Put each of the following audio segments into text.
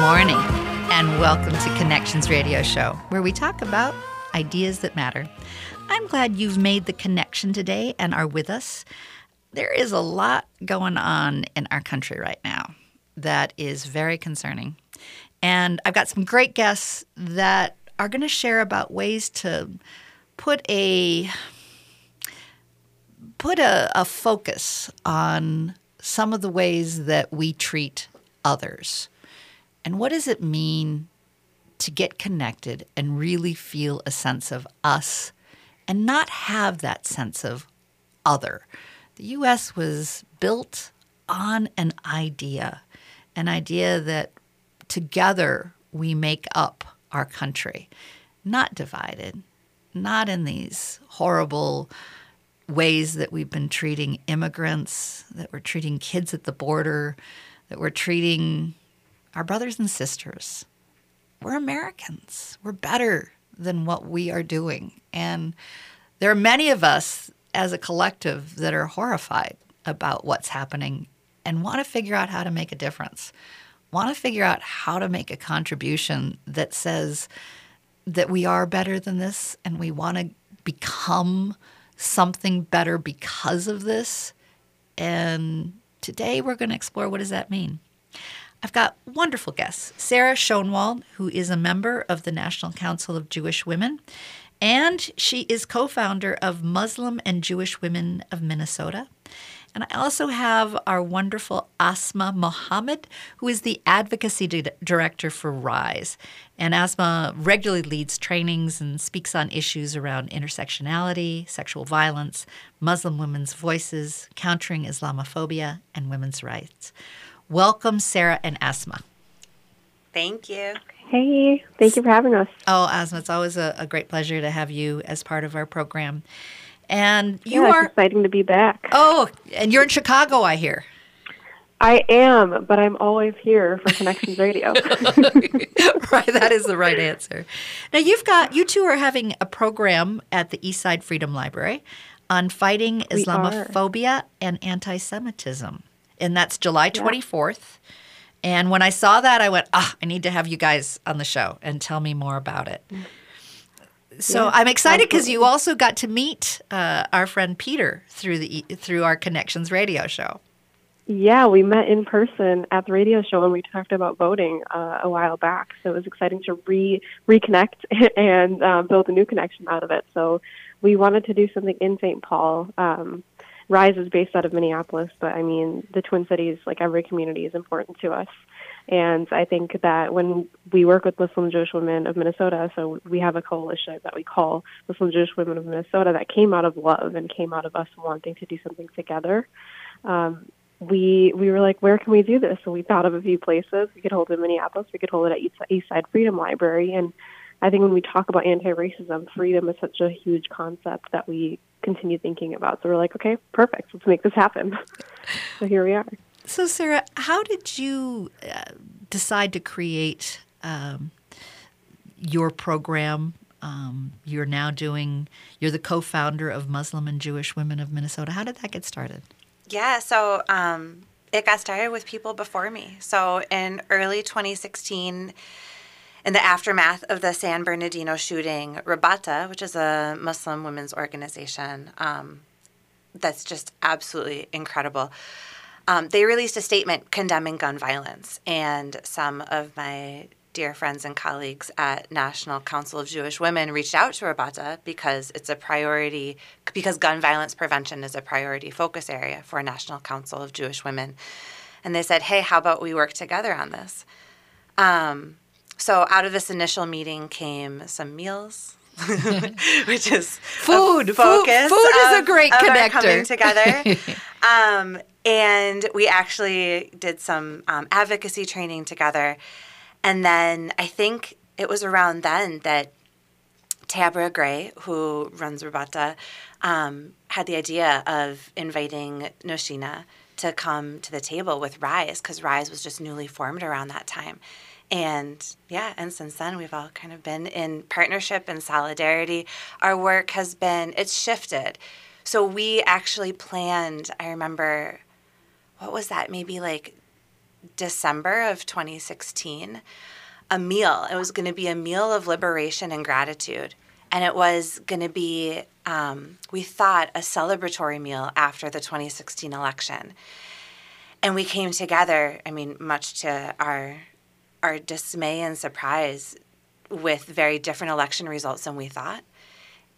morning, and welcome to Connections Radio Show, where we talk about ideas that matter. I'm glad you've made the connection today and are with us. There is a lot going on in our country right now that is very concerning. And I've got some great guests that are going to share about ways to put a put a, a focus on some of the ways that we treat others. And what does it mean to get connected and really feel a sense of us and not have that sense of other? The US was built on an idea, an idea that together we make up our country, not divided, not in these horrible ways that we've been treating immigrants, that we're treating kids at the border, that we're treating our brothers and sisters. We're Americans. We're better than what we are doing. And there are many of us as a collective that are horrified about what's happening and want to figure out how to make a difference, want to figure out how to make a contribution that says that we are better than this and we want to become something better because of this. And today we're going to explore what does that mean? I've got wonderful guests. Sarah Schoenwald, who is a member of the National Council of Jewish Women, and she is co founder of Muslim and Jewish Women of Minnesota. And I also have our wonderful Asma Mohammed, who is the advocacy director for RISE. And Asma regularly leads trainings and speaks on issues around intersectionality, sexual violence, Muslim women's voices, countering Islamophobia, and women's rights. Welcome, Sarah and Asma. Thank you. Hey, thank you for having us. Oh, Asma, it's always a, a great pleasure to have you as part of our program. And you yeah, are exciting to be back. Oh, and you're in Chicago, I hear. I am, but I'm always here for Connections Radio. right, that is the right answer. Now you've got you two are having a program at the Eastside Freedom Library on fighting Islamophobia and anti-Semitism and that's July 24th. And when I saw that, I went, ah, I need to have you guys on the show and tell me more about it. So yeah, I'm excited because you also got to meet uh, our friend Peter through the through our Connections radio show. Yeah, we met in person at the radio show and we talked about voting uh, a while back. So it was exciting to re reconnect and uh, build a new connection out of it. So we wanted to do something in St. Paul. Um, Rise is based out of Minneapolis, but I mean, the Twin Cities, like every community, is important to us. And I think that when we work with Muslim Jewish women of Minnesota, so we have a coalition that we call Muslim Jewish Women of Minnesota that came out of love and came out of us wanting to do something together. Um, we we were like, where can we do this? So we thought of a few places. We could hold it in Minneapolis. We could hold it at East Side Freedom Library. And I think when we talk about anti-racism, freedom is such a huge concept that we continue thinking about. So we're like, okay, perfect. Let's make this happen. so here we are. So, Sarah, how did you uh, decide to create um, your program? Um, you're now doing, you're the co founder of Muslim and Jewish Women of Minnesota. How did that get started? Yeah, so um, it got started with people before me. So, in early 2016, in the aftermath of the San Bernardino shooting, Rabata, which is a Muslim women's organization um, that's just absolutely incredible, um, they released a statement condemning gun violence. And some of my dear friends and colleagues at National Council of Jewish Women reached out to Rabata because it's a priority, because gun violence prevention is a priority focus area for National Council of Jewish Women. And they said, hey, how about we work together on this? Um, so out of this initial meeting came some meals. which is food. Focus. Food, food is a great connector. coming together. um, and we actually did some um, advocacy training together. And then I think it was around then that Tamara Gray, who runs Rabata, um, had the idea of inviting Nausheena to come to the table with Rise because Rise was just newly formed around that time. And yeah, and since then we've all kind of been in partnership and solidarity. Our work has been, it's shifted. So we actually planned, I remember, what was that, maybe like December of 2016 a meal. It was going to be a meal of liberation and gratitude. And it was going to be, um, we thought, a celebratory meal after the 2016 election. And we came together, I mean, much to our, our dismay and surprise, with very different election results than we thought.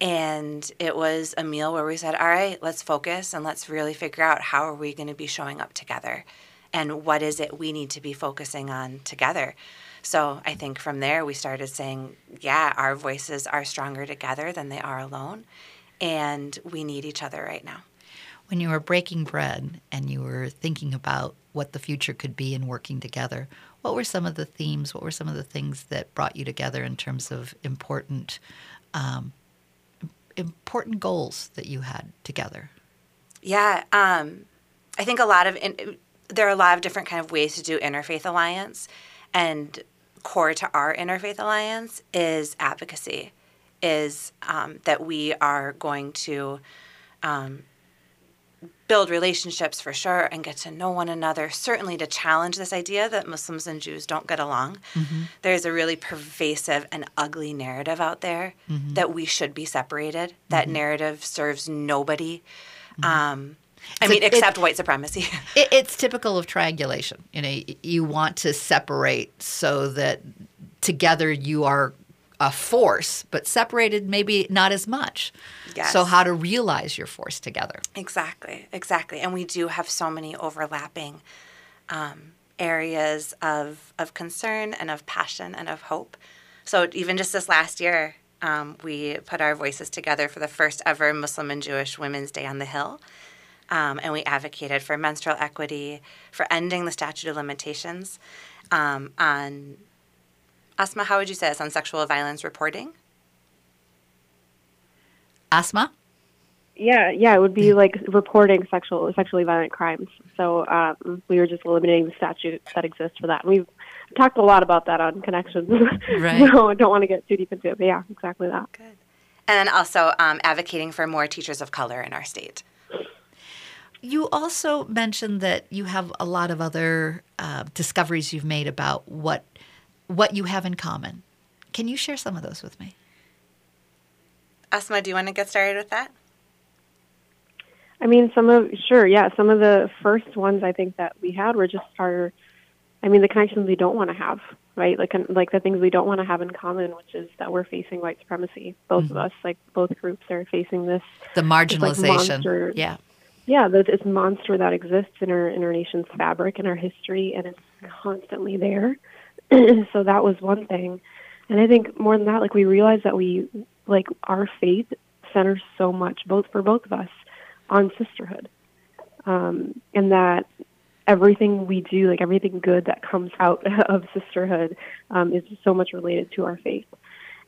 And it was a meal where we said, all right, let's focus and let's really figure out how are we going to be showing up together and what is it we need to be focusing on together. So I think from there we started saying, yeah, our voices are stronger together than they are alone, and we need each other right now. When you were breaking bread and you were thinking about what the future could be and working together, what were some of the themes? What were some of the things that brought you together in terms of important, um, important goals that you had together? Yeah, um, I think a lot of in, there are a lot of different kind of ways to do interfaith alliance, and core to our interfaith alliance is advocacy, is um, that we are going to um, build relationships for sure and get to know one another, certainly to challenge this idea that Muslims and Jews don't get along. Mm-hmm. There's a really pervasive and ugly narrative out there mm-hmm. that we should be separated. That mm-hmm. narrative serves nobody. Mm-hmm. Um, I mean, except it, white supremacy. It, it's typical of triangulation. You know, you want to separate so that together you are a force, but separated maybe not as much. Yes. So how to realize your force together? Exactly, exactly. And we do have so many overlapping um, areas of of concern and of passion and of hope. So even just this last year, um, we put our voices together for the first ever Muslim and Jewish Women's Day on the Hill. Um, and we advocated for menstrual equity, for ending the statute of limitations um, on, Asma, how would you say this, on sexual violence reporting? Asma? Yeah, yeah, it would be like reporting sexual sexually violent crimes. So um, we were just eliminating the statute that exists for that. And we've talked a lot about that on connections. Right. so I don't want to get too deep into it, but yeah, exactly that. Good. And then also um, advocating for more teachers of color in our state. You also mentioned that you have a lot of other uh, discoveries you've made about what what you have in common. Can you share some of those with me? Asma, do you want to get started with that? I mean, some of sure, yeah. Some of the first ones I think that we had were just our, I mean, the connections we don't want to have, right? Like, like the things we don't want to have in common, which is that we're facing white supremacy. Both mm-hmm. of us, like both groups, are facing this. The marginalization, like, yeah yeah, this monster that exists in our in our nation's fabric and our history, and it's constantly there. so that was one thing, and I think more than that, like we realized that we like our faith centers so much, both for both of us, on sisterhood, um, and that everything we do, like everything good that comes out of sisterhood, um, is so much related to our faith.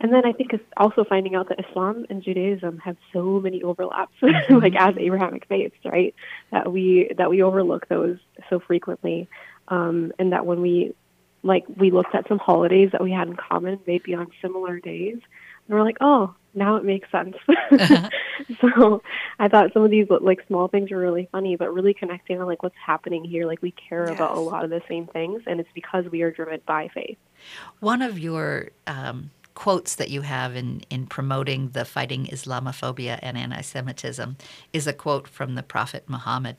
And then I think it's also finding out that Islam and Judaism have so many overlaps, mm-hmm. like as Abrahamic faiths, right? That we that we overlook those so frequently, um, and that when we like we looked at some holidays that we had in common, maybe on similar days, and we're like, oh, now it makes sense. uh-huh. so I thought some of these like small things were really funny, but really connecting on like what's happening here. Like we care yes. about a lot of the same things, and it's because we are driven by faith. One of your um, quotes that you have in, in promoting the fighting Islamophobia and anti Semitism is a quote from the Prophet Muhammad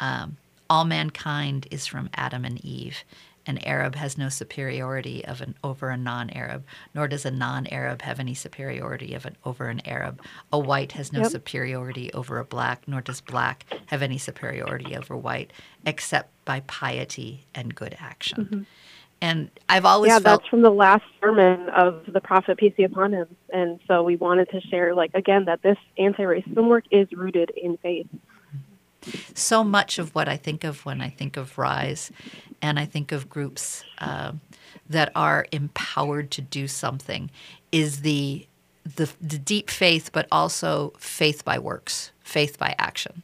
um, All mankind is from Adam and Eve. An Arab has no superiority of an, over a non Arab, nor does a non Arab have any superiority of an, over an Arab. A white has no yep. superiority over a black, nor does black have any superiority over white, except by piety and good action. Mm-hmm. And I've always yeah, felt that's from the last sermon of the prophet peace be upon him. And so we wanted to share, like again, that this anti-racism work is rooted in faith. So much of what I think of when I think of Rise, and I think of groups uh, that are empowered to do something, is the, the the deep faith, but also faith by works, faith by action.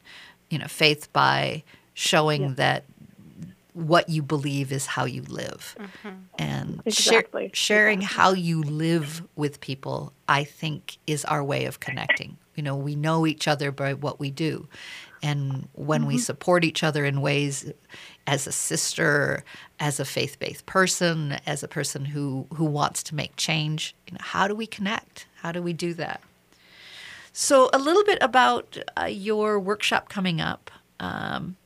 You know, faith by showing yeah. that what you believe is how you live. Mm-hmm. And exactly. share, sharing exactly. how you live with people, I think, is our way of connecting. You know, we know each other by what we do. And when we support each other in ways as a sister, as a faith-based person, as a person who who wants to make change, you know, how do we connect? How do we do that? So, a little bit about uh, your workshop coming up. Um,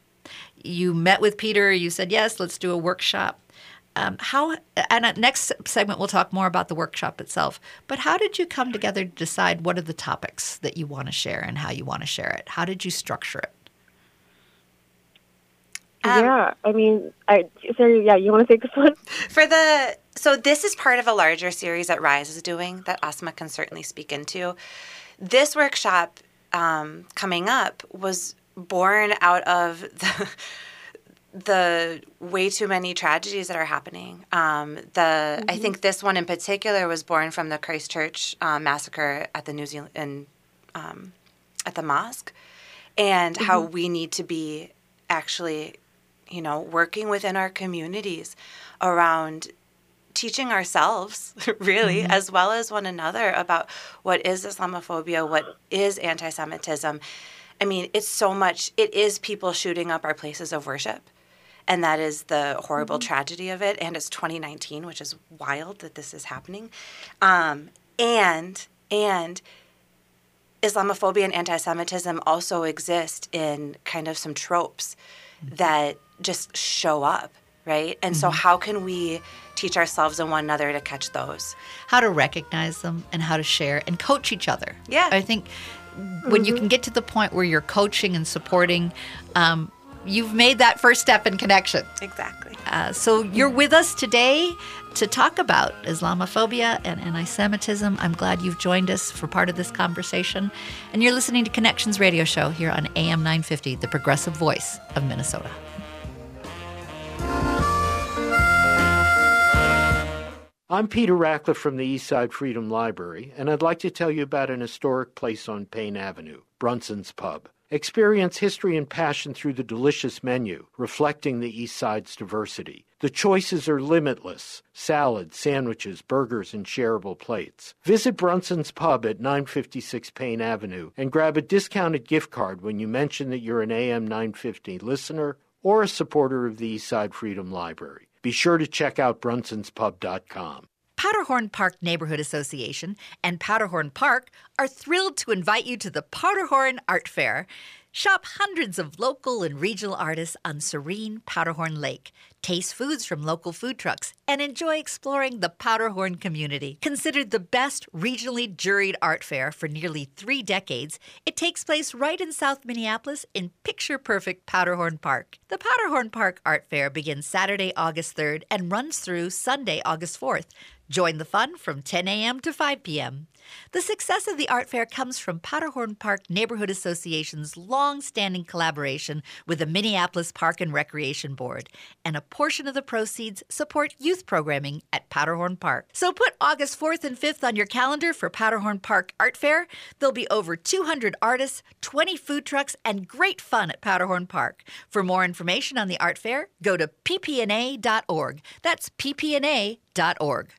you met with Peter. You said yes, let's do a workshop. Um, how and at next segment we'll talk more about the workshop itself. But how did you come together to decide what are the topics that you want to share and how you want to share it? How did you structure it? Um, yeah, I mean, I sorry, yeah, you want to take this one for the so this is part of a larger series that Rise is doing that Asma can certainly speak into. This workshop um, coming up was born out of the the way too many tragedies that are happening. Um, the mm-hmm. I think this one in particular was born from the Christchurch um, massacre at the New Zealand in, um, at the mosque, and mm-hmm. how we need to be actually, you know, working within our communities around teaching ourselves really mm-hmm. as well as one another about what is islamophobia what is anti-semitism i mean it's so much it is people shooting up our places of worship and that is the horrible mm-hmm. tragedy of it. And it's 2019, which is wild that this is happening. Um, and and Islamophobia and anti-Semitism also exist in kind of some tropes mm-hmm. that just show up, right? And mm-hmm. so, how can we teach ourselves and one another to catch those? How to recognize them and how to share and coach each other. Yeah, I think when mm-hmm. you can get to the point where you're coaching and supporting um, you've made that first step in connection. Exactly. Uh, so you're with us today to talk about Islamophobia and anti Semitism. I'm glad you've joined us for part of this conversation. And you're listening to Connections Radio Show here on AM 950, the progressive voice of Minnesota. I'm Peter Rachleff from the Eastside Freedom Library, and I'd like to tell you about an historic place on Payne Avenue, Brunson's Pub. Experience history and passion through the delicious menu, reflecting the East Side's diversity. The choices are limitless salads, sandwiches, burgers, and shareable plates. Visit Brunson's Pub at 956 Payne Avenue and grab a discounted gift card when you mention that you're an AM 950 listener or a supporter of the Eastside Freedom Library. Be sure to check out brunsonspub.com. Powderhorn Park Neighborhood Association and Powderhorn Park are thrilled to invite you to the Powderhorn Art Fair. Shop hundreds of local and regional artists on serene Powderhorn Lake. Taste foods from local food trucks and enjoy exploring the Powderhorn community. Considered the best regionally juried art fair for nearly three decades, it takes place right in South Minneapolis in picture perfect Powderhorn Park. The Powderhorn Park Art Fair begins Saturday, August 3rd and runs through Sunday, August 4th. Join the fun from 10 a.m. to 5 p.m. The success of the art fair comes from Powderhorn Park Neighborhood Association's long standing collaboration with the Minneapolis Park and Recreation Board, and a portion of the proceeds support youth programming at Powderhorn Park. So put August 4th and 5th on your calendar for Powderhorn Park Art Fair. There'll be over 200 artists, 20 food trucks, and great fun at Powderhorn Park. For more information on the art fair, go to ppna.org. That's ppna.org.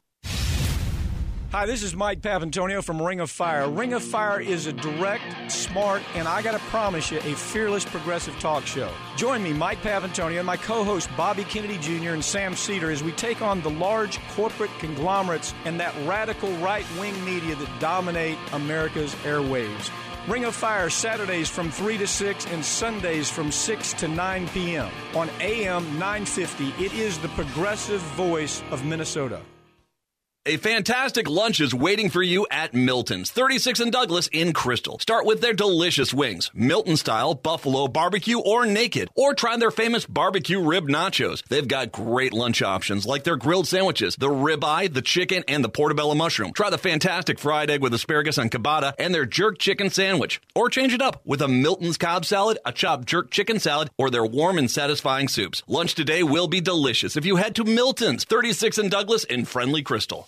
Hi, this is Mike Papantonio from Ring of Fire. Ring of Fire is a direct, smart, and I gotta promise you, a fearless progressive talk show. Join me, Mike Papantonio, and my co host Bobby Kennedy Jr. and Sam Seder as we take on the large corporate conglomerates and that radical right wing media that dominate America's airwaves. Ring of Fire Saturdays from 3 to 6 and Sundays from 6 to 9 p.m. on AM 950. It is the progressive voice of Minnesota. A fantastic lunch is waiting for you at Milton's, 36 and Douglas in Crystal. Start with their delicious wings, Milton style, buffalo, barbecue, or naked. Or try their famous barbecue rib nachos. They've got great lunch options like their grilled sandwiches, the ribeye, the chicken, and the portobello mushroom. Try the fantastic fried egg with asparagus and ciabatta and their jerk chicken sandwich. Or change it up with a Milton's Cobb salad, a chopped jerk chicken salad, or their warm and satisfying soups. Lunch today will be delicious if you head to Milton's, 36 and Douglas in friendly Crystal.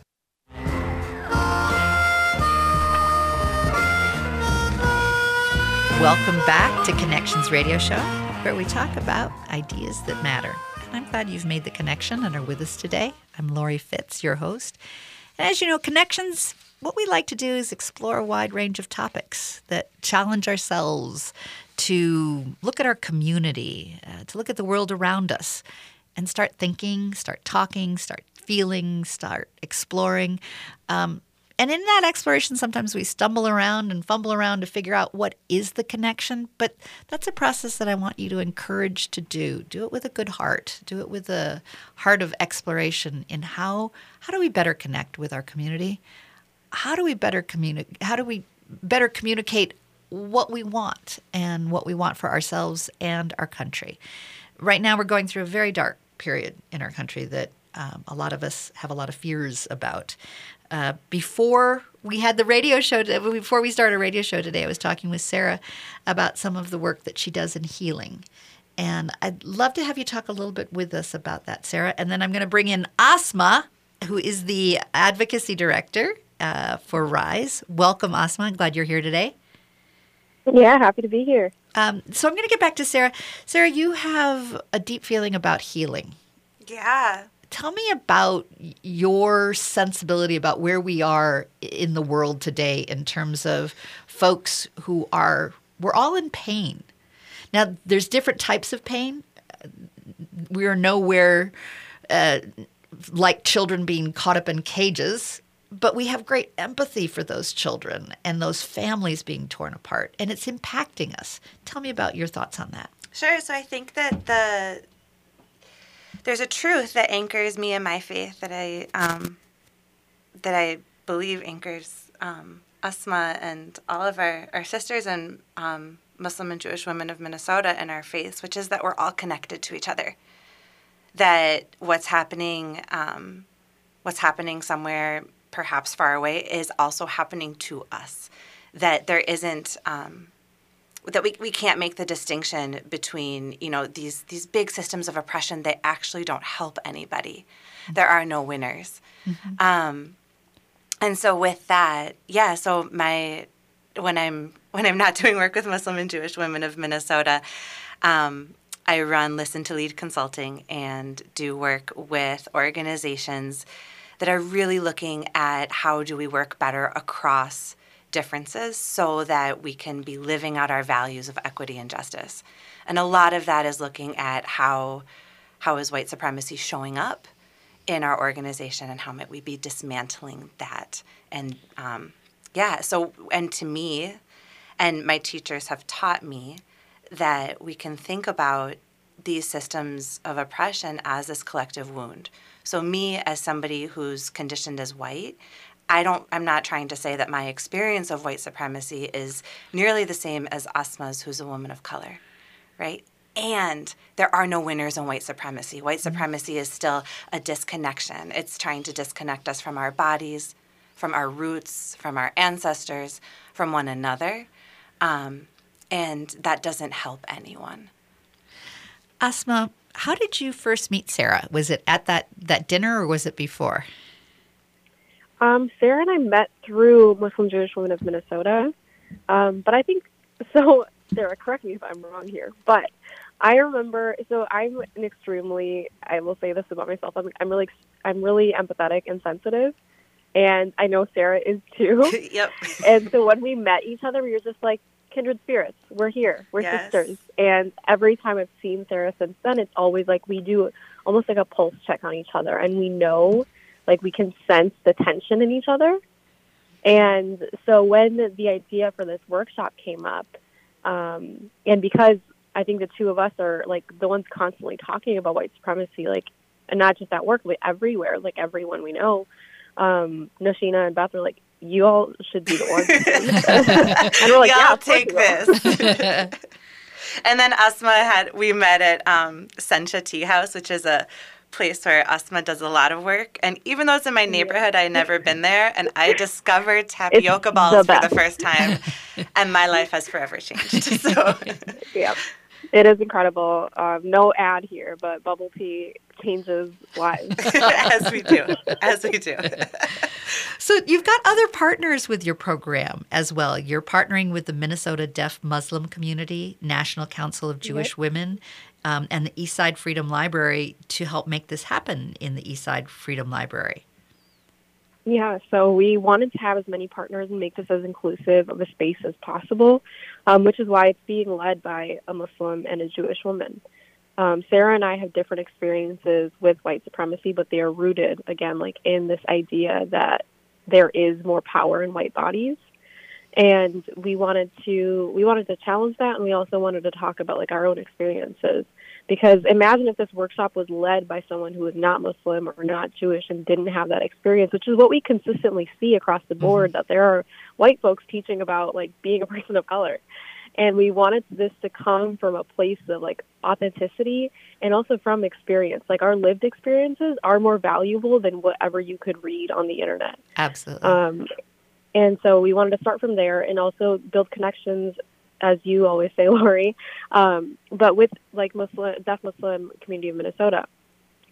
Welcome back to Connections Radio Show, where we talk about ideas that matter. And I'm glad you've made the connection and are with us today. I'm Lori Fitz, your host. And as you know, Connections, what we like to do is explore a wide range of topics that challenge ourselves to look at our community, uh, to look at the world around us, and start thinking, start talking, start feeling, start exploring. Um, and in that exploration, sometimes we stumble around and fumble around to figure out what is the connection. But that's a process that I want you to encourage to do. Do it with a good heart. Do it with a heart of exploration in how how do we better connect with our community? How do we better communicate? How do we better communicate what we want and what we want for ourselves and our country? Right now, we're going through a very dark period in our country that um, a lot of us have a lot of fears about. Uh, before we had the radio show, before we started a radio show today, I was talking with Sarah about some of the work that she does in healing. And I'd love to have you talk a little bit with us about that, Sarah. And then I'm going to bring in Asma, who is the advocacy director uh, for RISE. Welcome, Asma. I'm glad you're here today. Yeah, happy to be here. Um, so I'm going to get back to Sarah. Sarah, you have a deep feeling about healing. Yeah. Tell me about your sensibility about where we are in the world today in terms of folks who are, we're all in pain. Now, there's different types of pain. We are nowhere uh, like children being caught up in cages, but we have great empathy for those children and those families being torn apart, and it's impacting us. Tell me about your thoughts on that. Sure. So I think that the there's a truth that anchors me in my faith that I um, that I believe anchors um, Asma and all of our, our sisters and um, Muslim and Jewish women of Minnesota in our faith, which is that we're all connected to each other. That what's happening, um, what's happening somewhere perhaps far away, is also happening to us. That there isn't um, that we, we can't make the distinction between you know these these big systems of oppression they actually don't help anybody mm-hmm. there are no winners mm-hmm. um, and so with that yeah so my when i'm when i'm not doing work with muslim and jewish women of minnesota um, i run listen to lead consulting and do work with organizations that are really looking at how do we work better across differences so that we can be living out our values of equity and justice. And a lot of that is looking at how how is white supremacy showing up in our organization and how might we be dismantling that and um, yeah so and to me and my teachers have taught me that we can think about these systems of oppression as this collective wound so me as somebody who's conditioned as white I don't I'm not trying to say that my experience of white supremacy is nearly the same as Asma's who's a woman of color, right? And there are no winners in white supremacy. White mm-hmm. supremacy is still a disconnection. It's trying to disconnect us from our bodies, from our roots, from our ancestors, from one another. Um, and that doesn't help anyone. Asma, how did you first meet Sarah? Was it at that, that dinner or was it before? Um, Sarah and I met through Muslim Jewish Women of Minnesota. Um, but I think, so, Sarah, correct me if I'm wrong here, but I remember, so I'm an extremely, I will say this about myself, I'm, I'm really, I'm really empathetic and sensitive. And I know Sarah is too. yep. and so when we met each other, we were just like kindred spirits. We're here. We're yes. sisters. And every time I've seen Sarah since then, it's always like we do almost like a pulse check on each other. And we know like we can sense the tension in each other. And so when the idea for this workshop came up, um, and because I think the two of us are like the ones constantly talking about white supremacy, like and not just at work, but everywhere, like everyone we know, um, Nausheena and Beth are like, "You all should be the ones." and we're like, yeah, "Yeah, I'll of course take this. and then Asma had we met at um, Sencha Tea House, which is a place where Asma does a lot of work. And even though it's in my neighborhood, I had never been there, and I discovered tapioca the balls for the first time, and my life has forever changed. So Yep. It is incredible. Um, no ad here, but bubble tea changes lives. as we do, as we do. So you've got other partners with your program as well. You're partnering with the Minnesota Deaf Muslim Community, National Council of Jewish Women, um, and the Eastside Freedom Library to help make this happen in the Eastside Freedom Library. Yeah, so we wanted to have as many partners and make this as inclusive of a space as possible, um, which is why it's being led by a Muslim and a Jewish woman. Um, Sarah and I have different experiences with white supremacy, but they are rooted again, like in this idea that there is more power in white bodies, and we wanted to we wanted to challenge that, and we also wanted to talk about like our own experiences. Because imagine if this workshop was led by someone who was not Muslim or not Jewish and didn't have that experience, which is what we consistently see across the board that there are white folks teaching about like being a person of color. And we wanted this to come from a place of like authenticity and also from experience. Like our lived experiences are more valuable than whatever you could read on the internet. Absolutely. Um, and so we wanted to start from there and also build connections, as you always say, Lori, um, but with like Muslim, deaf Muslim community of Minnesota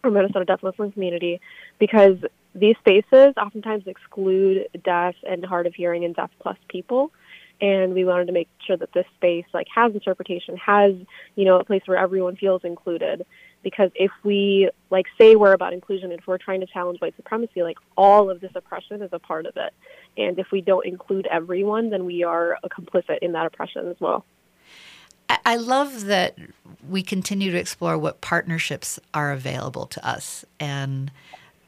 or Minnesota deaf Muslim community, because these spaces oftentimes exclude deaf and hard of hearing and deaf plus people. And we wanted to make sure that this space like has interpretation, has you know a place where everyone feels included. Because if we like say we're about inclusion, if we're trying to challenge white supremacy, like all of this oppression is a part of it. And if we don't include everyone, then we are a complicit in that oppression as well. I- love that we continue to explore what partnerships are available to us, and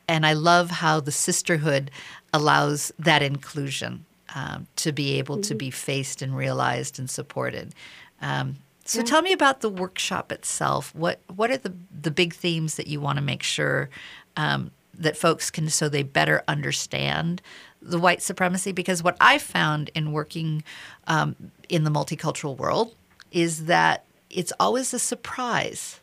and I love how the sisterhood allows that inclusion um, to be able to be faced and realized and supported. Um, so tell me about the workshop itself. What what are the the big themes that you want to make sure um, that folks can so they better understand the white supremacy? Because what I found in working um, in the multicultural world is that it's always a surprise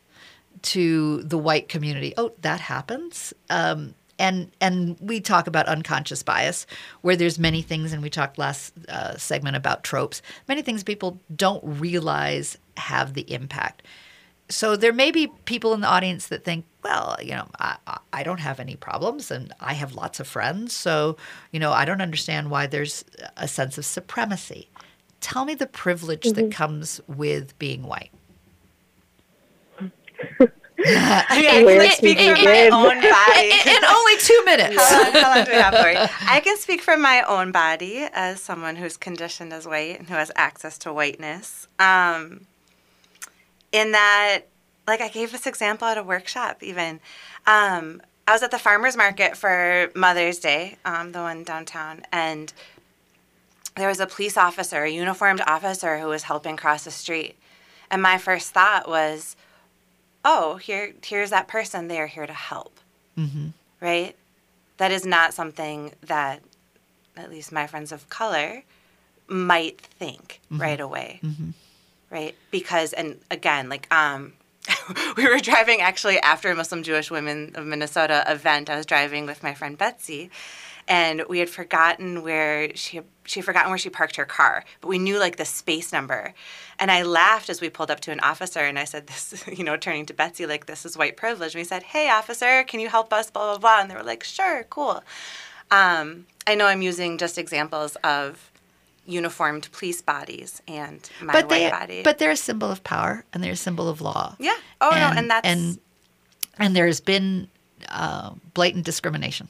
to the white community. Oh, that happens. Um, and and we talk about unconscious bias, where there's many things, and we talked last uh, segment about tropes. Many things people don't realize have the impact. So there may be people in the audience that think, well, you know, I, I- I don't have any problems, and I have lots of friends, so you know, I don't understand why there's a sense of supremacy. Tell me the privilege that comes with being white. I mean, I can speak from my own body. in, in only two minutes. How long, how long do we have, Lori? I can speak from my own body as someone who's conditioned as white and who has access to whiteness. Um, in that, like, I gave this example at a workshop, even. Um, I was at the farmer's market for Mother's Day, um, the one downtown, and there was a police officer, a uniformed officer, who was helping cross the street. And my first thought was, oh, here, here's that person. They are here to help mm-hmm. right? That is not something that at least my friends of color might think mm-hmm. right away. Mm-hmm. Right? Because and again, like um we were driving actually after a Muslim Jewish Women of Minnesota event. I was driving with my friend Betsy and we had forgotten where she she had forgotten where she parked her car, but we knew like the space number. And I laughed as we pulled up to an officer and I said this, you know, turning to Betsy like this is white privilege. And we said, "Hey officer, can you help us blah blah blah." And they were like, "Sure, cool." Um, I know I'm using just examples of uniformed police bodies and my but white they, body. but they're a symbol of power and they're a symbol of law. yeah. Oh no, and that's and and there's been uh, blatant discrimination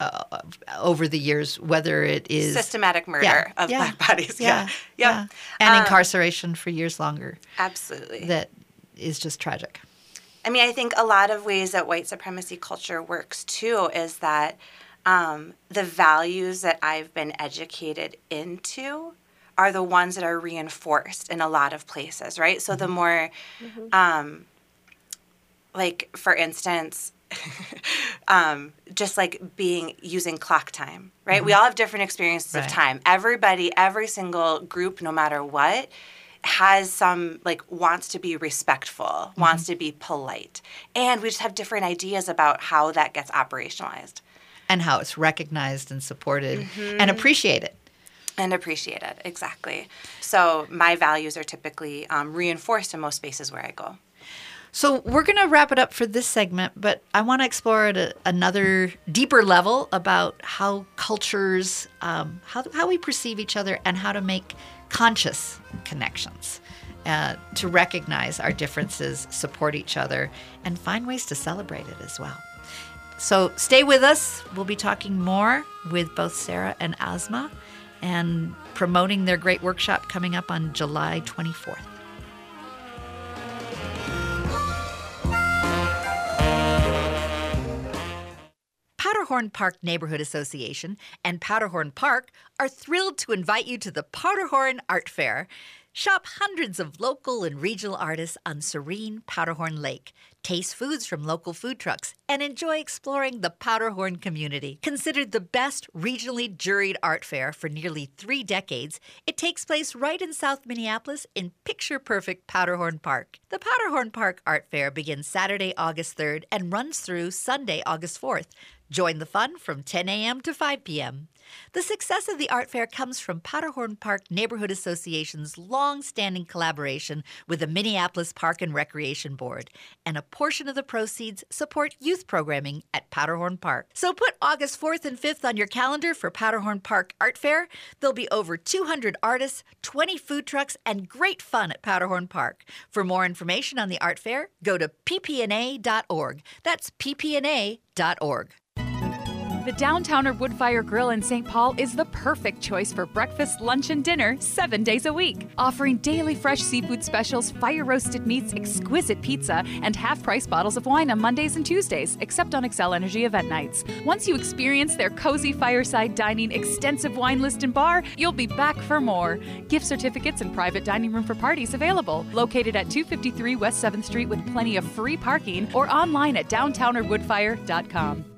uh, over the years, whether it is systematic murder Yeah, of yeah, black bodies. yeah, Yeah. yeah, and Um, incarceration for years longer. Absolutely. That is just tragic. I mean, I think a lot of ways that white supremacy culture works too is that um, the values that I've been educated into are the ones that are reinforced in a lot of places, right? So the more, um, like for instance, um, just like being using clock time, right? Mm-hmm. We all have different experiences right. of time. Everybody, every single group, no matter what, has some like wants to be respectful, mm-hmm. wants to be polite. And we just have different ideas about how that gets operationalized. And how it's recognized and supported mm-hmm. and appreciated. And appreciated, exactly. So my values are typically um, reinforced in most spaces where I go. So we're going to wrap it up for this segment, but I want to explore at a, another deeper level about how cultures, um, how, how we perceive each other, and how to make conscious connections. Uh, to recognize our differences, support each other, and find ways to celebrate it as well. So stay with us. We'll be talking more with both Sarah and Asma and promoting their great workshop coming up on July 24th. Powderhorn Park Neighborhood Association and Powderhorn Park are thrilled to invite you to the Powderhorn Art Fair. Shop hundreds of local and regional artists on serene Powderhorn Lake. Taste foods from local food trucks and enjoy exploring the Powderhorn community. Considered the best regionally juried art fair for nearly three decades, it takes place right in South Minneapolis in picture perfect Powderhorn Park. The Powderhorn Park Art Fair begins Saturday, August 3rd and runs through Sunday, August 4th. Join the fun from 10 a.m. to 5 p.m. The success of the art fair comes from Powderhorn Park Neighborhood Association's long standing collaboration with the Minneapolis Park and Recreation Board, and a portion of the proceeds support youth programming at Powderhorn Park. So put August 4th and 5th on your calendar for Powderhorn Park Art Fair. There'll be over 200 artists, 20 food trucks, and great fun at Powderhorn Park. For more information on the art fair, go to ppna.org. That's ppna.org. The Downtowner Woodfire Grill in St. Paul is the perfect choice for breakfast, lunch, and dinner seven days a week. Offering daily fresh seafood specials, fire roasted meats, exquisite pizza, and half price bottles of wine on Mondays and Tuesdays, except on Xcel Energy event nights. Once you experience their cozy fireside dining, extensive wine list, and bar, you'll be back for more. Gift certificates and private dining room for parties available. Located at 253 West 7th Street with plenty of free parking or online at downtownerwoodfire.com.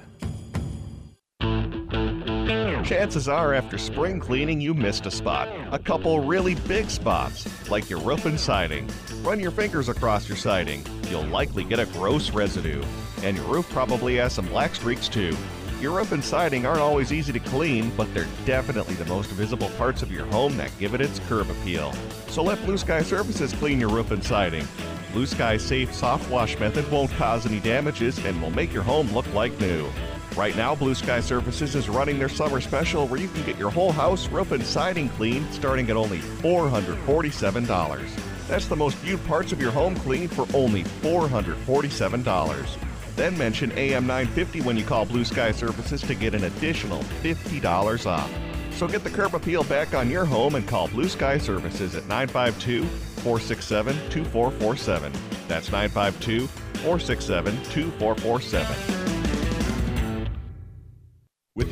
Chances are, after spring cleaning, you missed a spot. A couple really big spots, like your roof and siding. Run your fingers across your siding. You'll likely get a gross residue. And your roof probably has some black streaks too. Your roof and siding aren't always easy to clean, but they're definitely the most visible parts of your home that give it its curb appeal. So let Blue Sky Services clean your roof and siding. Blue Sky's safe soft wash method won't cause any damages and will make your home look like new. Right now, Blue Sky Services is running their summer special where you can get your whole house, roof, and siding cleaned starting at only $447. That's the most viewed parts of your home cleaned for only $447. Then mention AM 950 when you call Blue Sky Services to get an additional $50 off. So get the curb appeal back on your home and call Blue Sky Services at 952 467 2447. That's 952 467 2447.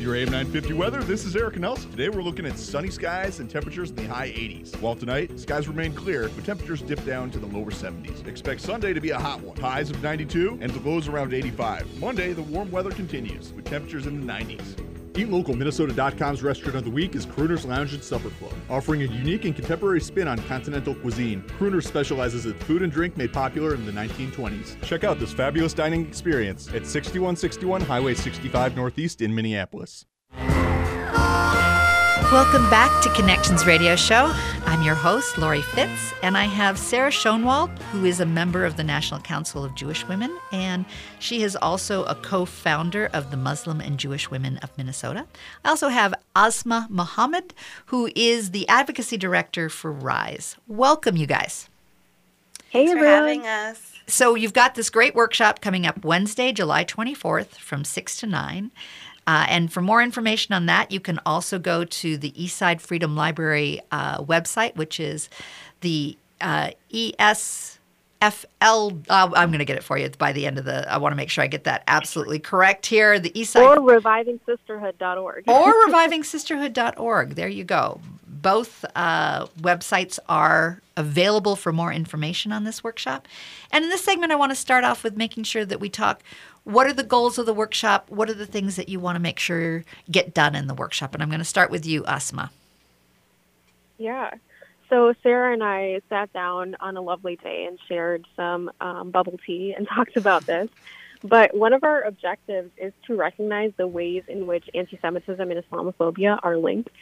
With your AM 950 weather, this is Eric Nelson. Today we're looking at sunny skies and temperatures in the high 80s. While tonight, skies remain clear, but temperatures dip down to the lower 70s. Expect Sunday to be a hot one. Highs of 92 and the lows around 85. Monday, the warm weather continues with temperatures in the 90s. Eat Local Minnesota.com's restaurant of the week is Crooner's Lounge and Supper Club, offering a unique and contemporary spin on continental cuisine. Crooner specializes in food and drink made popular in the 1920s. Check out this fabulous dining experience at 6161 Highway 65 Northeast in Minneapolis. Welcome back to Connections Radio Show. I'm your host, Lori Fitz, and I have Sarah Schoenwald, who is a member of the National Council of Jewish Women, and she is also a co founder of the Muslim and Jewish Women of Minnesota. I also have Asma Mohammed, who is the advocacy director for RISE. Welcome, you guys. Hey, Thanks everyone. for having us. so you've got this great workshop coming up Wednesday, July 24th from 6 to 9. Uh, and for more information on that, you can also go to the Eastside Freedom Library uh, website, which is the uh, ES. FL, uh, I'm going to get it for you by the end of the. I want to make sure I get that absolutely correct here. The Eastside or revivingsisterhood.org or revivingsisterhood.org. There you go. Both uh, websites are available for more information on this workshop. And in this segment, I want to start off with making sure that we talk what are the goals of the workshop? What are the things that you want to make sure get done in the workshop? And I'm going to start with you, Asma. Yeah. So Sarah and I sat down on a lovely day and shared some um, bubble tea and talked about this. But one of our objectives is to recognize the ways in which anti-Semitism and Islamophobia are linked.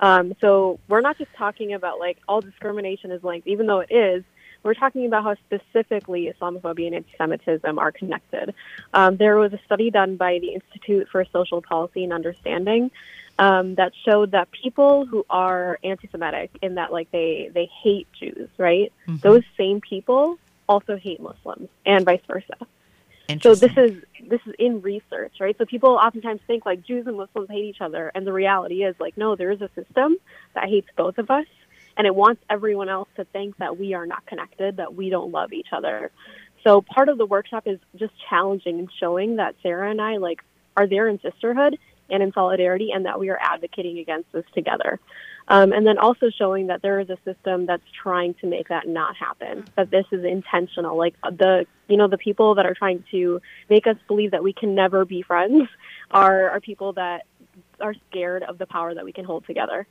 Um, so we're not just talking about like all discrimination is linked, even though it is. We're talking about how specifically Islamophobia and anti-Semitism are connected. Um, there was a study done by the Institute for Social Policy and Understanding um, that showed that people who are anti-Semitic in that like they they hate Jews, right? Mm-hmm. Those same people also hate Muslims, and vice versa. So this is this is in research, right? So people oftentimes think like Jews and Muslims hate each other, and the reality is like no, there is a system that hates both of us, and it wants everyone else to think that we are not connected, that we don't love each other. So part of the workshop is just challenging and showing that Sarah and I like are there in sisterhood and in solidarity, and that we are advocating against this together. Um, and then also showing that there is a system that's trying to make that not happen, that this is intentional. Like the, you know, the people that are trying to make us believe that we can never be friends are, are people that are scared of the power that we can hold together.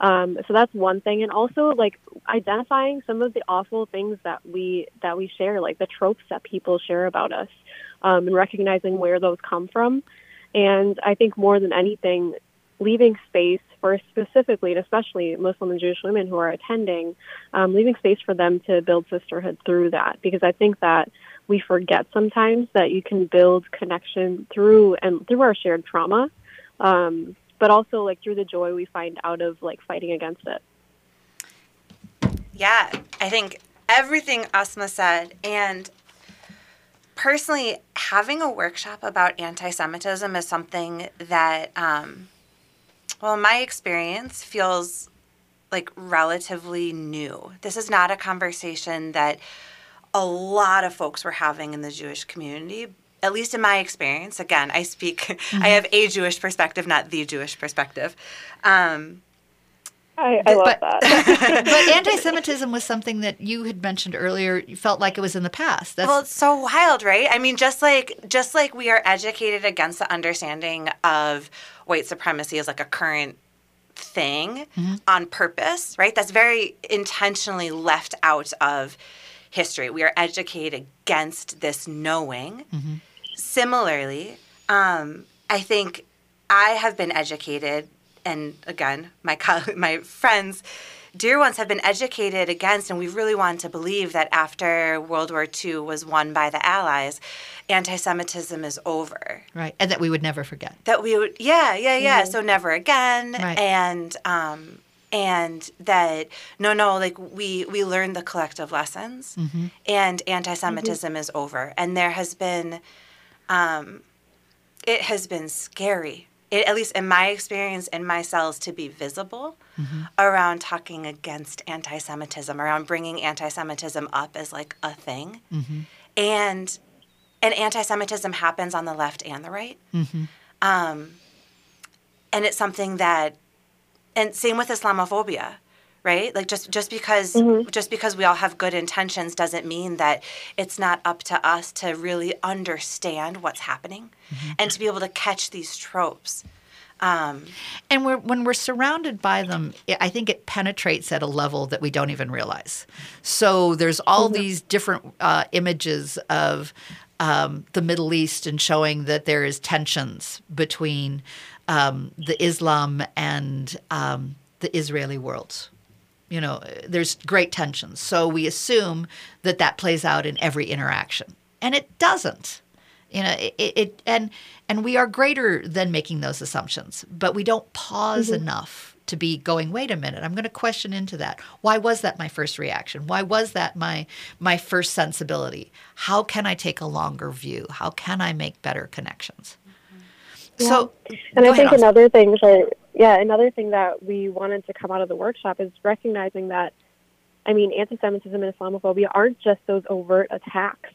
Um, so that's one thing, and also like identifying some of the awful things that we that we share, like the tropes that people share about us, um, and recognizing where those come from. And I think more than anything, leaving space for specifically, and especially Muslim and Jewish women who are attending, um, leaving space for them to build sisterhood through that. Because I think that we forget sometimes that you can build connection through and through our shared trauma, um, but also like through the joy we find out of like fighting against it. Yeah, I think everything Asma said, and personally, having a workshop about anti Semitism is something that, um, well, my experience feels like relatively new. This is not a conversation that a lot of folks were having in the Jewish community. At least in my experience, again, I speak, mm-hmm. I have a Jewish perspective, not the Jewish perspective. Um, I, I love but, that. but anti-Semitism was something that you had mentioned earlier. You felt like it was in the past. That's... Well, it's so wild, right? I mean, just like just like we are educated against the understanding of white supremacy as like a current thing mm-hmm. on purpose, right? That's very intentionally left out of history. We are educated against this knowing. Mm-hmm. Similarly, um, I think I have been educated and again, my co- my friends, dear ones, have been educated against, and we really want to believe that after World War II was won by the Allies, anti-Semitism is over. Right, and that we would never forget. That we would, yeah, yeah, yeah. Mm-hmm. So never again, right. and um, and that no, no, like we we learned the collective lessons, mm-hmm. and anti-Semitism mm-hmm. is over, and there has been, um, it has been scary it, at least in my experience in my cells, to be visible mm-hmm. around talking against anti Semitism, around bringing anti Semitism up as like a thing. Mm-hmm. And and anti Semitism happens on the left and the right. Mm-hmm. Um, and it's something that, and same with Islamophobia right like just just because mm-hmm. just because we all have good intentions doesn't mean that it's not up to us to really understand what's happening mm-hmm. and to be able to catch these tropes um, and we're, when we're surrounded by them, I think it penetrates at a level that we don't even realize. So there's all mm-hmm. these different uh, images of um, the Middle East and showing that there is tensions between um, the Islam and um, the Israeli world you know, there's great tensions. So we assume that that plays out in every interaction, and it doesn't. You know, it, it and and we are greater than making those assumptions, but we don't pause mm-hmm. enough to be going, wait a minute, I'm going to question into that. Why was that my first reaction? Why was that my my first sensibility? How can I take a longer view? How can I make better connections? Yeah. So, and I think ahead, another thing that yeah, another thing that we wanted to come out of the workshop is recognizing that I mean, anti-Semitism and Islamophobia aren't just those overt attacks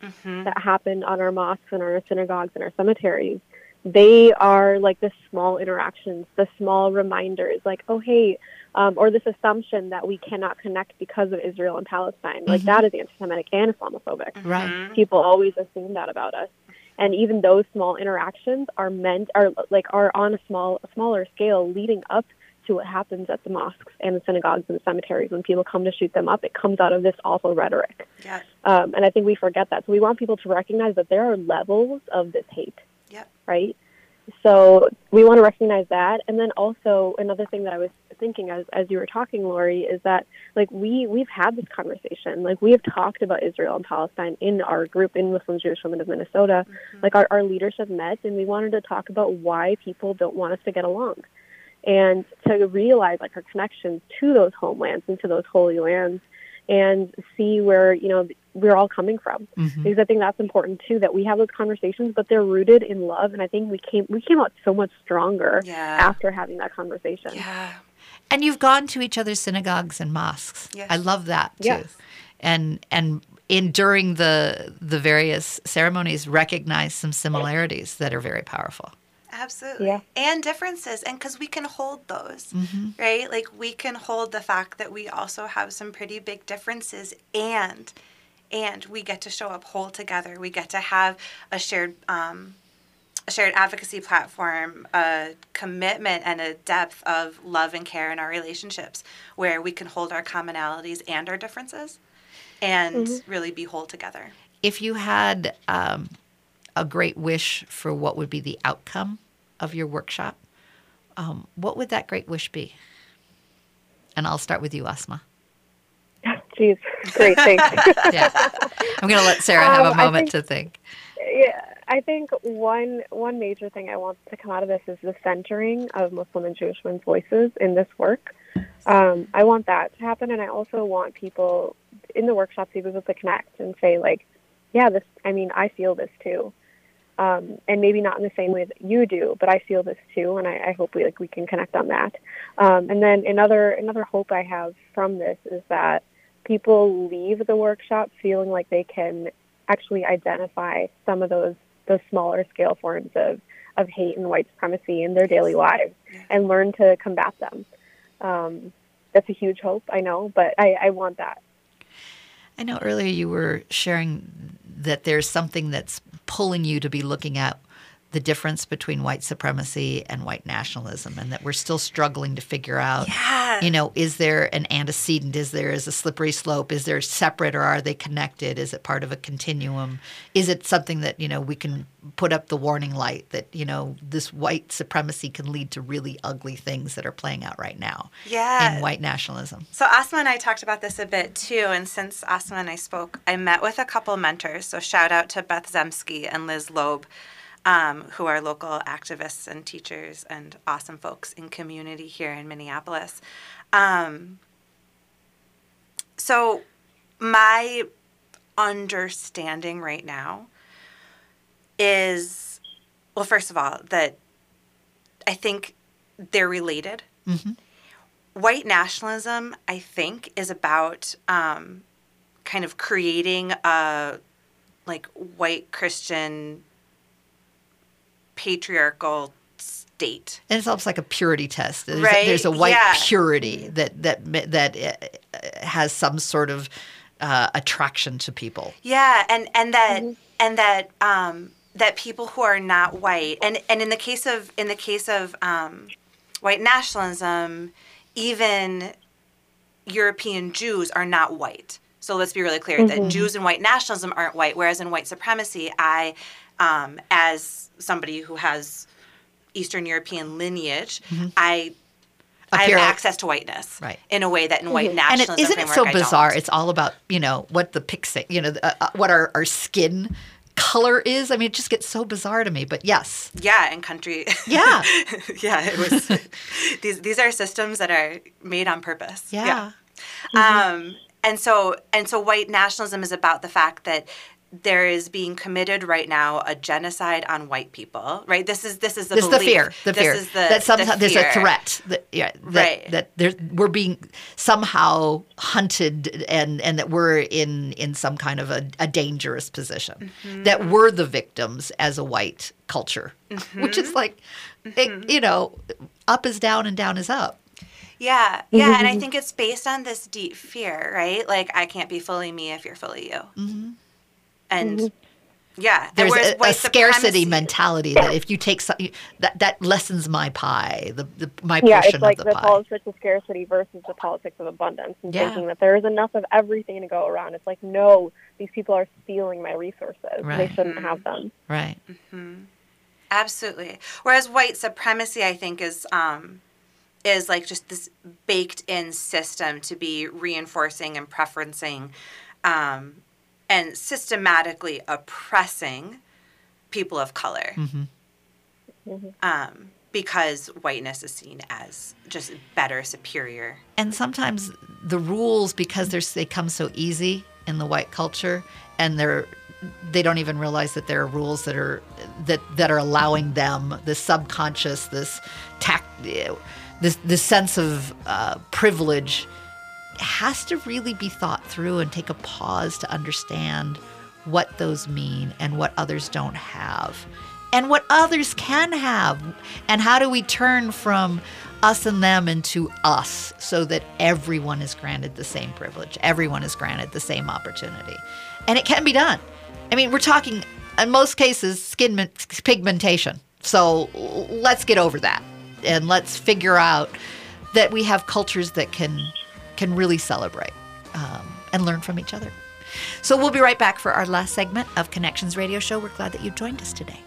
that happen on our mosques and our synagogues and our cemeteries. They are like the small interactions, the small reminders, like, oh, hey, um, or this assumption that we cannot connect because of Israel and Palestine. Like, Mhm. that is anti-Semitic and Islamophobic. Right. People always assume that about us. And even those small interactions are meant, are like, are on a small, a smaller scale leading up to what happens at the mosques and the synagogues and the cemeteries when people come to shoot them up. It comes out of this awful rhetoric. Yeah. Um, and I think we forget that. So we want people to recognize that there are levels of this hate. Yep. Right? So we want to recognize that. And then also another thing that I was thinking as, as you were talking, Lori, is that like we, we've had this conversation. Like we have talked about Israel and Palestine in our group in Muslim Jewish Women of Minnesota. Mm-hmm. Like our, our leadership met and we wanted to talk about why people don't want us to get along. And to realize like our connections to those homelands and to those holy lands and see where, you know, we're all coming from Mhm. because I think that's important too. That we have those conversations, but they're rooted in love, and I think we came we came out so much stronger Yeah. after having that conversation. Yeah. And you've gone to each other's synagogues and mosques. Yes. I love that too. Yes. And and in during the the various ceremonies recognize some similarities that are very powerful. Absolutely. Yeah. And differences. And because we can hold those, Mhm. right? Like we can hold the fact that we also have some pretty big differences and and we get to show up whole together. We get to have a shared um, a shared advocacy platform, a commitment and a depth of love and care in our relationships where we can hold our commonalities and our differences and Mhm. really be whole together. If you had um, a great wish for what would be the outcome of your workshop, um, what would that great wish be? And I'll start with you, Asma. Jeez, great, thanks. Yeah. I'm going to let Sarah have Um, a moment think- to think. Yeah, I think one one major thing I want to come out of this is the centering of Muslim and Jewish women's voices in this work. Um, I want that to happen, and I also want people in the workshops to be able to connect and say, like, yeah, this. I mean, I feel this too, um, and maybe not in the same way that you do, but I feel this too, and I, I hope we like we can connect on that. Um, and then another another hope I have from this is that people leave the workshop feeling like they can actually identify some of those those smaller scale forms of, of hate and white supremacy in their daily lives and learn to combat them. Um, that's a huge hope, I know, but I, I want that. I know earlier you were sharing that there's something that's pulling you to be looking at the difference between white supremacy and white nationalism, and that we're still struggling to figure out, Yeah. you know, is there an antecedent? Is there is a slippery slope? Is there separate or are they connected? Is it part of a continuum? Is it something that, you know, we can put up the warning light that, you know, this white supremacy can lead to really ugly things that are playing out right now Yeah. in white nationalism? So Asma and I talked about this a bit too, and since Asma and I spoke, I met with a couple mentors. So shout out to Beth Zemsky and Liz Loeb, um, who are local activists and teachers and awesome folks in community here in Minneapolis. Um, so my understanding right now is, well, first of all, that I think they're related Mm-hmm. white nationalism, I think, is about um, kind of creating a like white Christian patriarchal state. And it's almost like a purity test. There's, Right, there's a white yeah. purity that that that uh, has some sort of uh, attraction to people. Yeah, and and that and that um, that people who are not white, and and in the case of in the case of um, white nationalism, even European Jews are not white. So let's be really clear that Mhm. Jews and white nationalism aren't white, whereas in white supremacy, I, um, as somebody who has Eastern European lineage, Mhm. I. I have access to whiteness Right. in a way that in white and nationalism it, isn't it so bizarre? It's all about you know what the pixie, you know, uh, uh, what our, our skin color is. I mean, it just gets so bizarre to me. But yes, Yeah, and country. Yeah. yeah, it was. these these are systems that are made on purpose. Yeah. Um, and so and so white nationalism is about the fact that there is being committed right now a genocide on white people. Right. This is this is the this is the fear. The This fear is the, that sometimes the there's a threat. That, yeah, that, Right. That there's we're being somehow hunted and and that we're in in some kind of a, a dangerous position. Mm-hmm. That we're the victims as a white culture, mm-hmm. which is like, it, mm-hmm. you know, up is down and down is up. Yeah, yeah, and I mm-hmm. think it's based on this deep fear, right? Like I can't be fully me if you're fully you, Mm-hmm. and yeah, and There's whereas a, a scarcity mentality that if you take some, that that lessens my pie, the, the my yeah, portion it's like of the, the, pie. politics of scarcity versus the politics of abundance, and Yeah. thinking that there is enough of everything to go around. It's like, no, these people are stealing my resources. They shouldn't have them. Right. Mm-hmm. Absolutely. Whereas white supremacy, I think, is um, is like just this baked in system to be reinforcing and preferencing um, and systematically oppressing people of color Mm-hmm. um, because whiteness is seen as just better, superior. and sometimes the rules because they're, they come so easy in the white culture and they're they don't even realize that there are rules that are that that are allowing them this subconscious this tact this this sense of uh, privilege has to really be thought through and take a pause to understand what those mean and what others don't have and what others can have. And how do we turn from us and them into us so that everyone is granted the same privilege everyone is granted the same opportunity? And it can be done. I mean we're talking in most cases skin pigmentation. So let's get over that and let's figure out that we have cultures that can can really celebrate um, and learn from each other so we'll be right back for our last segment of connections radio show we're glad that you joined us today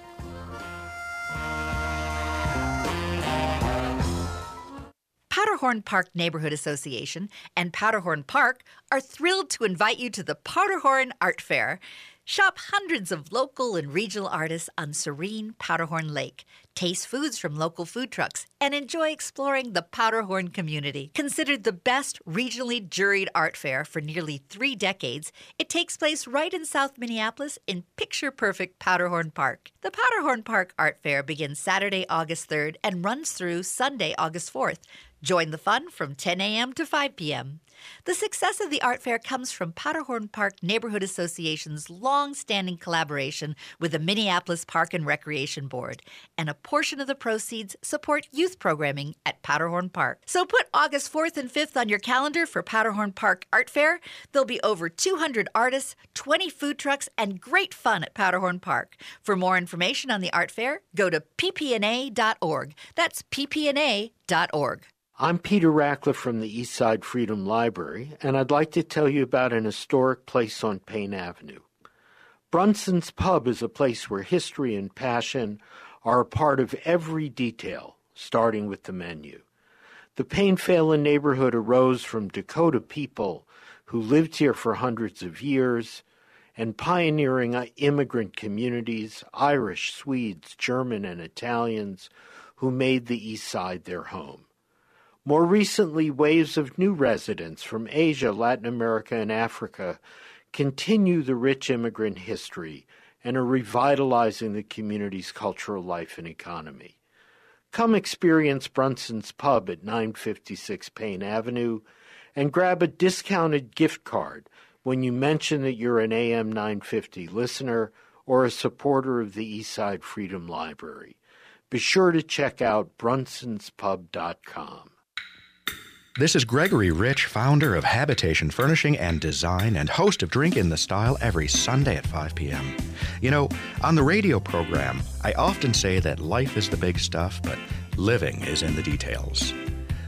Powderhorn Park Neighborhood Association and Powderhorn Park are thrilled to invite you to the Powderhorn Art Fair. Shop hundreds of local and regional artists on serene Powderhorn Lake. Taste foods from local food trucks and enjoy exploring the Powderhorn community. Considered the best regionally juried art fair for nearly three decades, it takes place right in South Minneapolis in picture perfect Powderhorn Park. The Powderhorn Park Art Fair begins Saturday, August 3rd and runs through Sunday, August 4th. Join the fun from 10 a.m. to 5 p.m. The success of the art fair comes from Powderhorn Park Neighborhood Association's long standing collaboration with the Minneapolis Park and Recreation Board, and a portion of the proceeds support youth programming at Powderhorn Park. So put August 4th and 5th on your calendar for Powderhorn Park Art Fair. There'll be over 200 artists, 20 food trucks, and great fun at Powderhorn Park. For more information on the art fair, go to ppna.org. That's ppna.org. I'm Peter Rachleff from the Eastside Freedom Library, and I'd like to tell you about an historic place on Payne Avenue. Brunson's Pub is a place where history and passion are a part of every detail, starting with the menu. The Payne Phalen neighborhood arose from Dakota people who lived here for hundreds of years and pioneering immigrant communities, Irish, Swedes, German, and Italians, who made the East Side their home. More recently, waves of new residents from Asia, Latin America, and Africa continue the rich immigrant history and are revitalizing the community's cultural life and economy. Come experience Brunson's Pub at 956 Payne Avenue and grab a discounted gift card when you mention that you're an AM 950 listener or a supporter of the Eastside Freedom Library. Be sure to check out brunsonspub.com. This is Gregory Rich, founder of Habitation Furnishing and Design and host of Drink in the Style every Sunday at 5 p.m. You know, on the radio program, I often say that life is the big stuff, but living is in the details.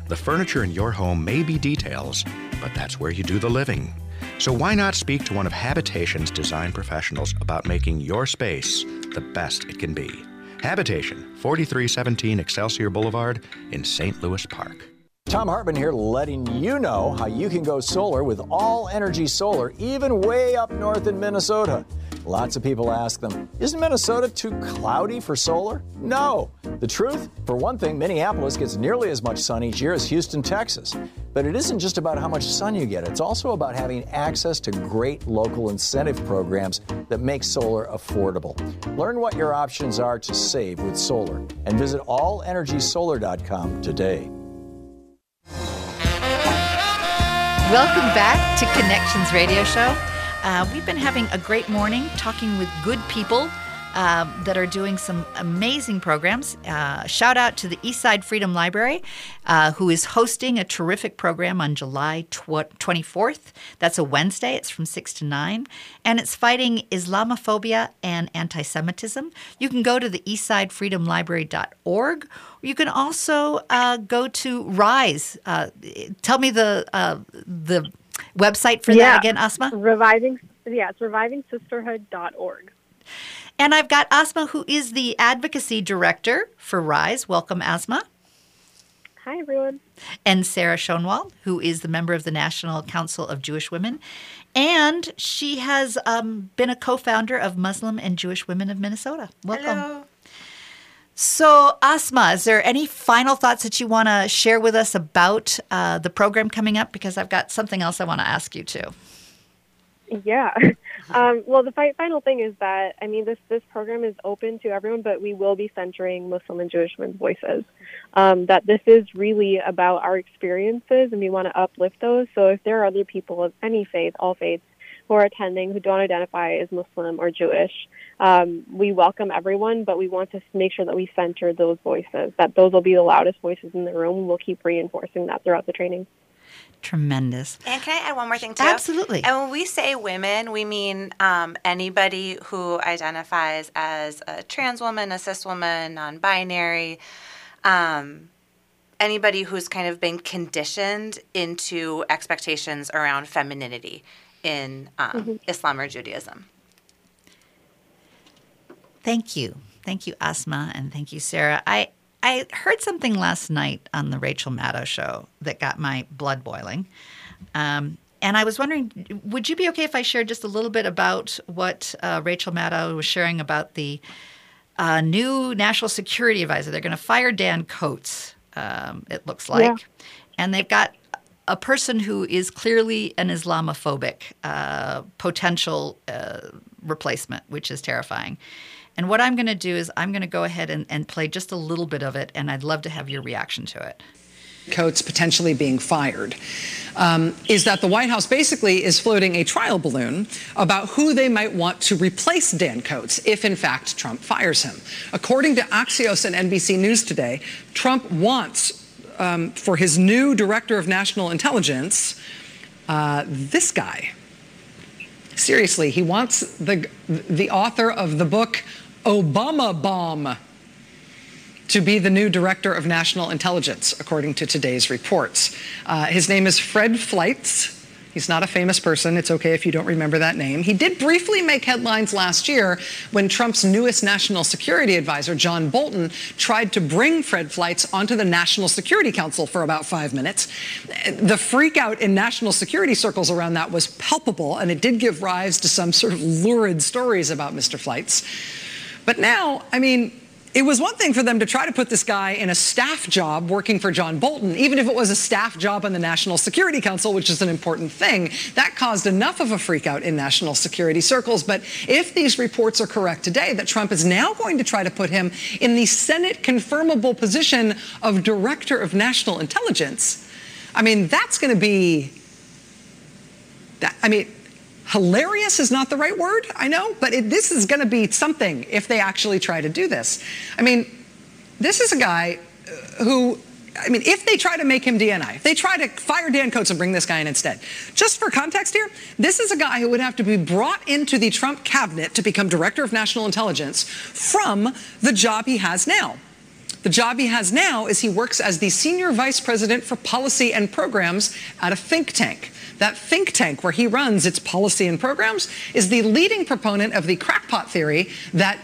The furniture in your home may be details, but that's where you do the living. So why not speak to one of Habitation's design professionals about making your space the best it can be? Habitation, 4317 Excelsior Boulevard in St. Louis Park. Thom Hartmann here, letting you know how you can go solar with all energy solar, even way up north in Minnesota. Lots of people ask them, isn't Minnesota too cloudy for solar? No. The truth? For one thing, Minneapolis gets nearly as much sun each year as Houston, Texas. But it isn't just about how much sun you get, it's also about having access to great local incentive programs that make solar affordable. Learn what your options are to save with solar and visit allenergysolar.com today. Welcome back to Connections Radio Show. Uh, we've been having a great morning talking with good people uh, that are doing some amazing programs. Uh, shout out to the Eastside Freedom Library, uh, who is hosting a terrific program on July tw- 24th. That's a Wednesday. It's from 6 to 9. And it's fighting Islamophobia and anti Semitism. You can go to the eastsidefreedomlibrary.org. You can also uh, go to Rise. Uh, tell me the uh, the website for yeah. that again, Asma? Reviving, yeah, it's revivingsisterhood.org. And I've got Asma, who is the advocacy director for RISE. Welcome, Asma. Hi, everyone. And Sarah Schoenwald, who is the member of the National Council of Jewish Women. And she has um, been a co founder of Muslim and Jewish Women of Minnesota. Welcome. Hello. So, Asma, is there any final thoughts that you want to share with us about uh, the program coming up? Because I've got something else I want to ask you too. Yeah. Um, well, the fi- final thing is that I mean this this program is open to everyone, but we will be centering Muslim and Jewish women's voices. Um, that this is really about our experiences, and we want to uplift those. So if there are other people of any faith, all faiths, who are attending who don't identify as Muslim or Jewish, um, we welcome everyone, but we want to make sure that we center those voices. That those will be the loudest voices in the room. We'll keep reinforcing that throughout the training. Tremendous. And can I add one more thing too? Absolutely. And when we say women, we mean um, anybody who identifies as a trans woman, a cis woman, non-binary, um, anybody who's kind of been conditioned into expectations around femininity in um, mm-hmm. Islam or Judaism. Thank you. Thank you, Asma, and thank you, Sarah. I I heard something last night on the Rachel Maddow show that got my blood boiling. Um, and I was wondering, would you be okay if I shared just a little bit about what uh, Rachel Maddow was sharing about the uh, new national security advisor? They're going to fire Dan Coats, um, it looks like. Yeah. And they've got a person who is clearly an Islamophobic uh, potential uh, replacement, which is terrifying. And what I'm going to do is I'm going to go ahead and, and play just a little bit of it, and I'd love to have your reaction to it. Coats potentially being fired um, is that the White House basically is floating a trial balloon about who they might want to replace Dan Coats if, in fact, Trump fires him. According to Axios and NBC News today, Trump wants um, for his new director of national intelligence uh, this guy. Seriously, he wants the the author of the book Obama Bomb to be the new director of national intelligence, according to today's reports. Uh, his name is Fred Fleitz. He's not a famous person. It's okay if you don't remember that name. He did briefly make headlines last year when Trump's newest national security advisor, John Bolton, tried to bring Fred Fleitz onto the National Security Council for about five minutes. The freakout in national security circles around that was palpable, and it did give rise to some sort of lurid stories about Mr. Fleitz. But now, I mean, it was one thing for them to try to put this guy in a staff job working for John Bolton, even if it was a staff job on the National Security Council, which is an important thing. That caused enough of a freakout in national security circles. But if these reports are correct today, that Trump is now going to try to put him in the Senate confirmable position of Director of National Intelligence, I mean, that's going to be. That, I mean, Hilarious is not the right word, I know, but it, this is going to be something if they actually try to do this. I mean, this is a guy uh, who I mean, if they try to make him DNI, if they try to fire Dan Coats and bring this guy in instead, just for context here, this is a guy who would have to be brought into the Trump cabinet to become director of national intelligence from the job he has now. The job he has now is he works as the senior vice president for policy and programs at a think tank. That think tank where he runs its policy and programs is the leading proponent of the crackpot theory that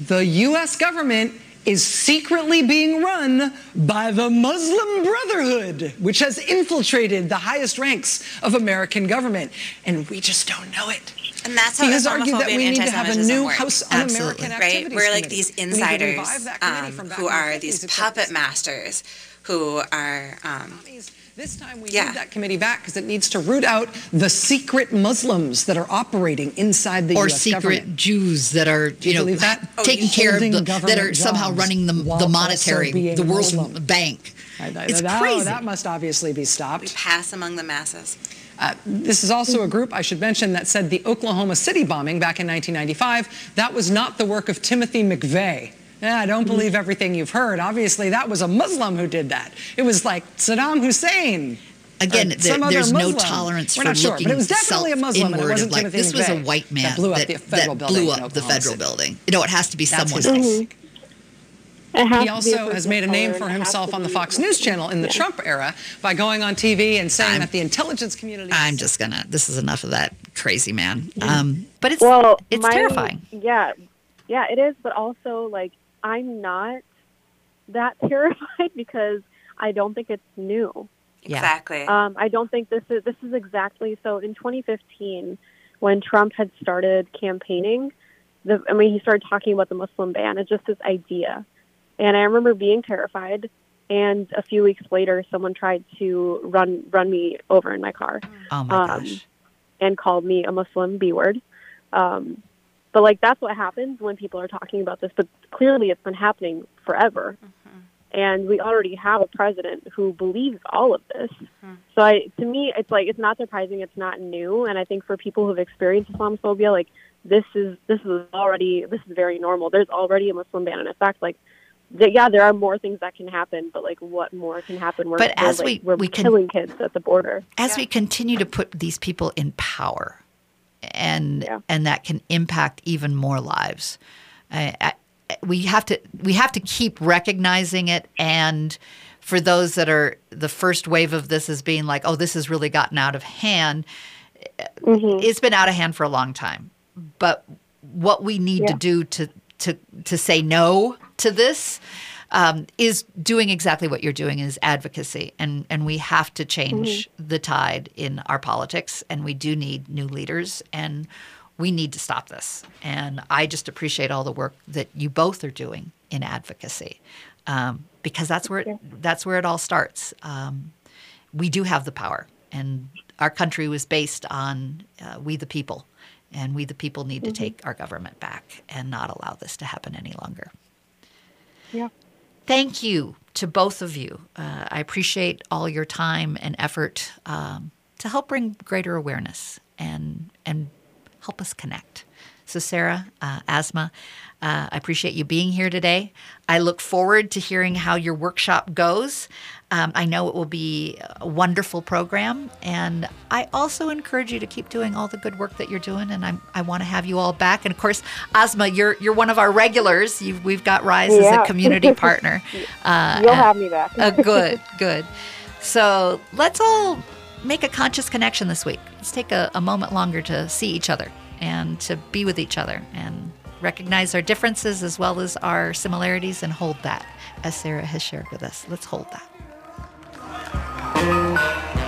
the U.S. government is secretly being run by the Muslim Brotherhood, which has infiltrated the highest ranks of American government. And we just don't know it. And that's how he has argued that we need to have a new work. House Un-American right? Activities We're like these We need to revive insiders um, who are these puppet this- masters who are. Um, This time we Yeah. need that committee back because it needs to root out the secret Muslims that are operating inside the or U.S. secret government. Jews that are you you know believe that? Oh, taking care of holding the, that are somehow running the, the monetary the World Muslim. Bank. It's Oh, crazy. That must obviously be stopped. we pass among the masses. Uh, this is also a group I should mention that said the Oklahoma City bombing back in 1995 that was not the work of Timothy McVeigh. Yeah, I don't believe everything you've heard. Obviously, that was a Muslim who did that. It was like Saddam Hussein. Again, or there- some other there's no tolerance We're for not sure, looking but it was definitely a Muslim, and it wasn't like, Timothy this was a white man that blew up that, the federal building up the federal building. You know, it has to be That's someone else. It has He to be a also has made a name for and it has himself on the Fox News channel in the Yeah. Trump era by going on TV and saying that the intelligence community. I'm just gonna. This is enough of that crazy man. Um, but it's well, it's my- terrifying. Yeah, yeah, it is. But also, like, I'm not that terrified because I don't think it's new. Exactly. Um, I don't think this is this is exactly so. In 2015, when Trump had started campaigning, the I mean, he started talking about the Muslim ban. It's just this idea, and I remember being terrified. And a few weeks later, someone tried to run run me over in my car. Oh my um, gosh. and called me a Muslim B word. Um, but like that's what happens when people are talking about this. But clearly, it's been happening forever, and we already have a president who believes all of this. So I, to me, it's like it's not surprising. It's not new, and I think for people who've experienced Islamophobia, like this is this is already this is very normal. There's already a Muslim ban in effect. Like, th- yeah, there are more things that can happen, but like, what more can happen? We're, But we're, as like, we- we're we can- killing kids at the border. as we continue to put these people in power and and that can impact even more lives I, I, we have to we have to keep recognizing it and for those that are the first wave of this is being like oh this has really gotten out of hand eh, mm-hmm. it's been out of hand for a long time. But what we need to do to to to say no to this um, is doing exactly what you're doing is advocacy. And and we have to change the tide in our politics and we do need new leaders and we need to stop this. And i just appreciate all the work that you both are doing in advocacy um, because that's where it, that's where it all starts. Um, we do have the power and our country was based on uh, we the people and we the people need to Mhm. take our government back and not allow this to happen any longer Yeah. Thank you to both of you. Uh, I appreciate all your time and effort um, to help bring greater awareness and and help us connect. So, Sarah, uh, Asma, uh, I appreciate you being here today. I look forward to hearing how your workshop goes. Um, I know it will be a wonderful program, and I also encourage you to keep doing all the good work that you're doing. And I'm, I want to have you all back. And of course, Asma, you're you're one of our regulars. You've, we've got Rise as a community partner. Uh, You'll uh, have me back. uh, good, good. So let's all make a conscious connection this week. Let's take a, a moment longer to see each other and to be with each other and recognize our differences as well as our similarities and hold that, as Sarah has shared with us. Let's hold that. Thank you.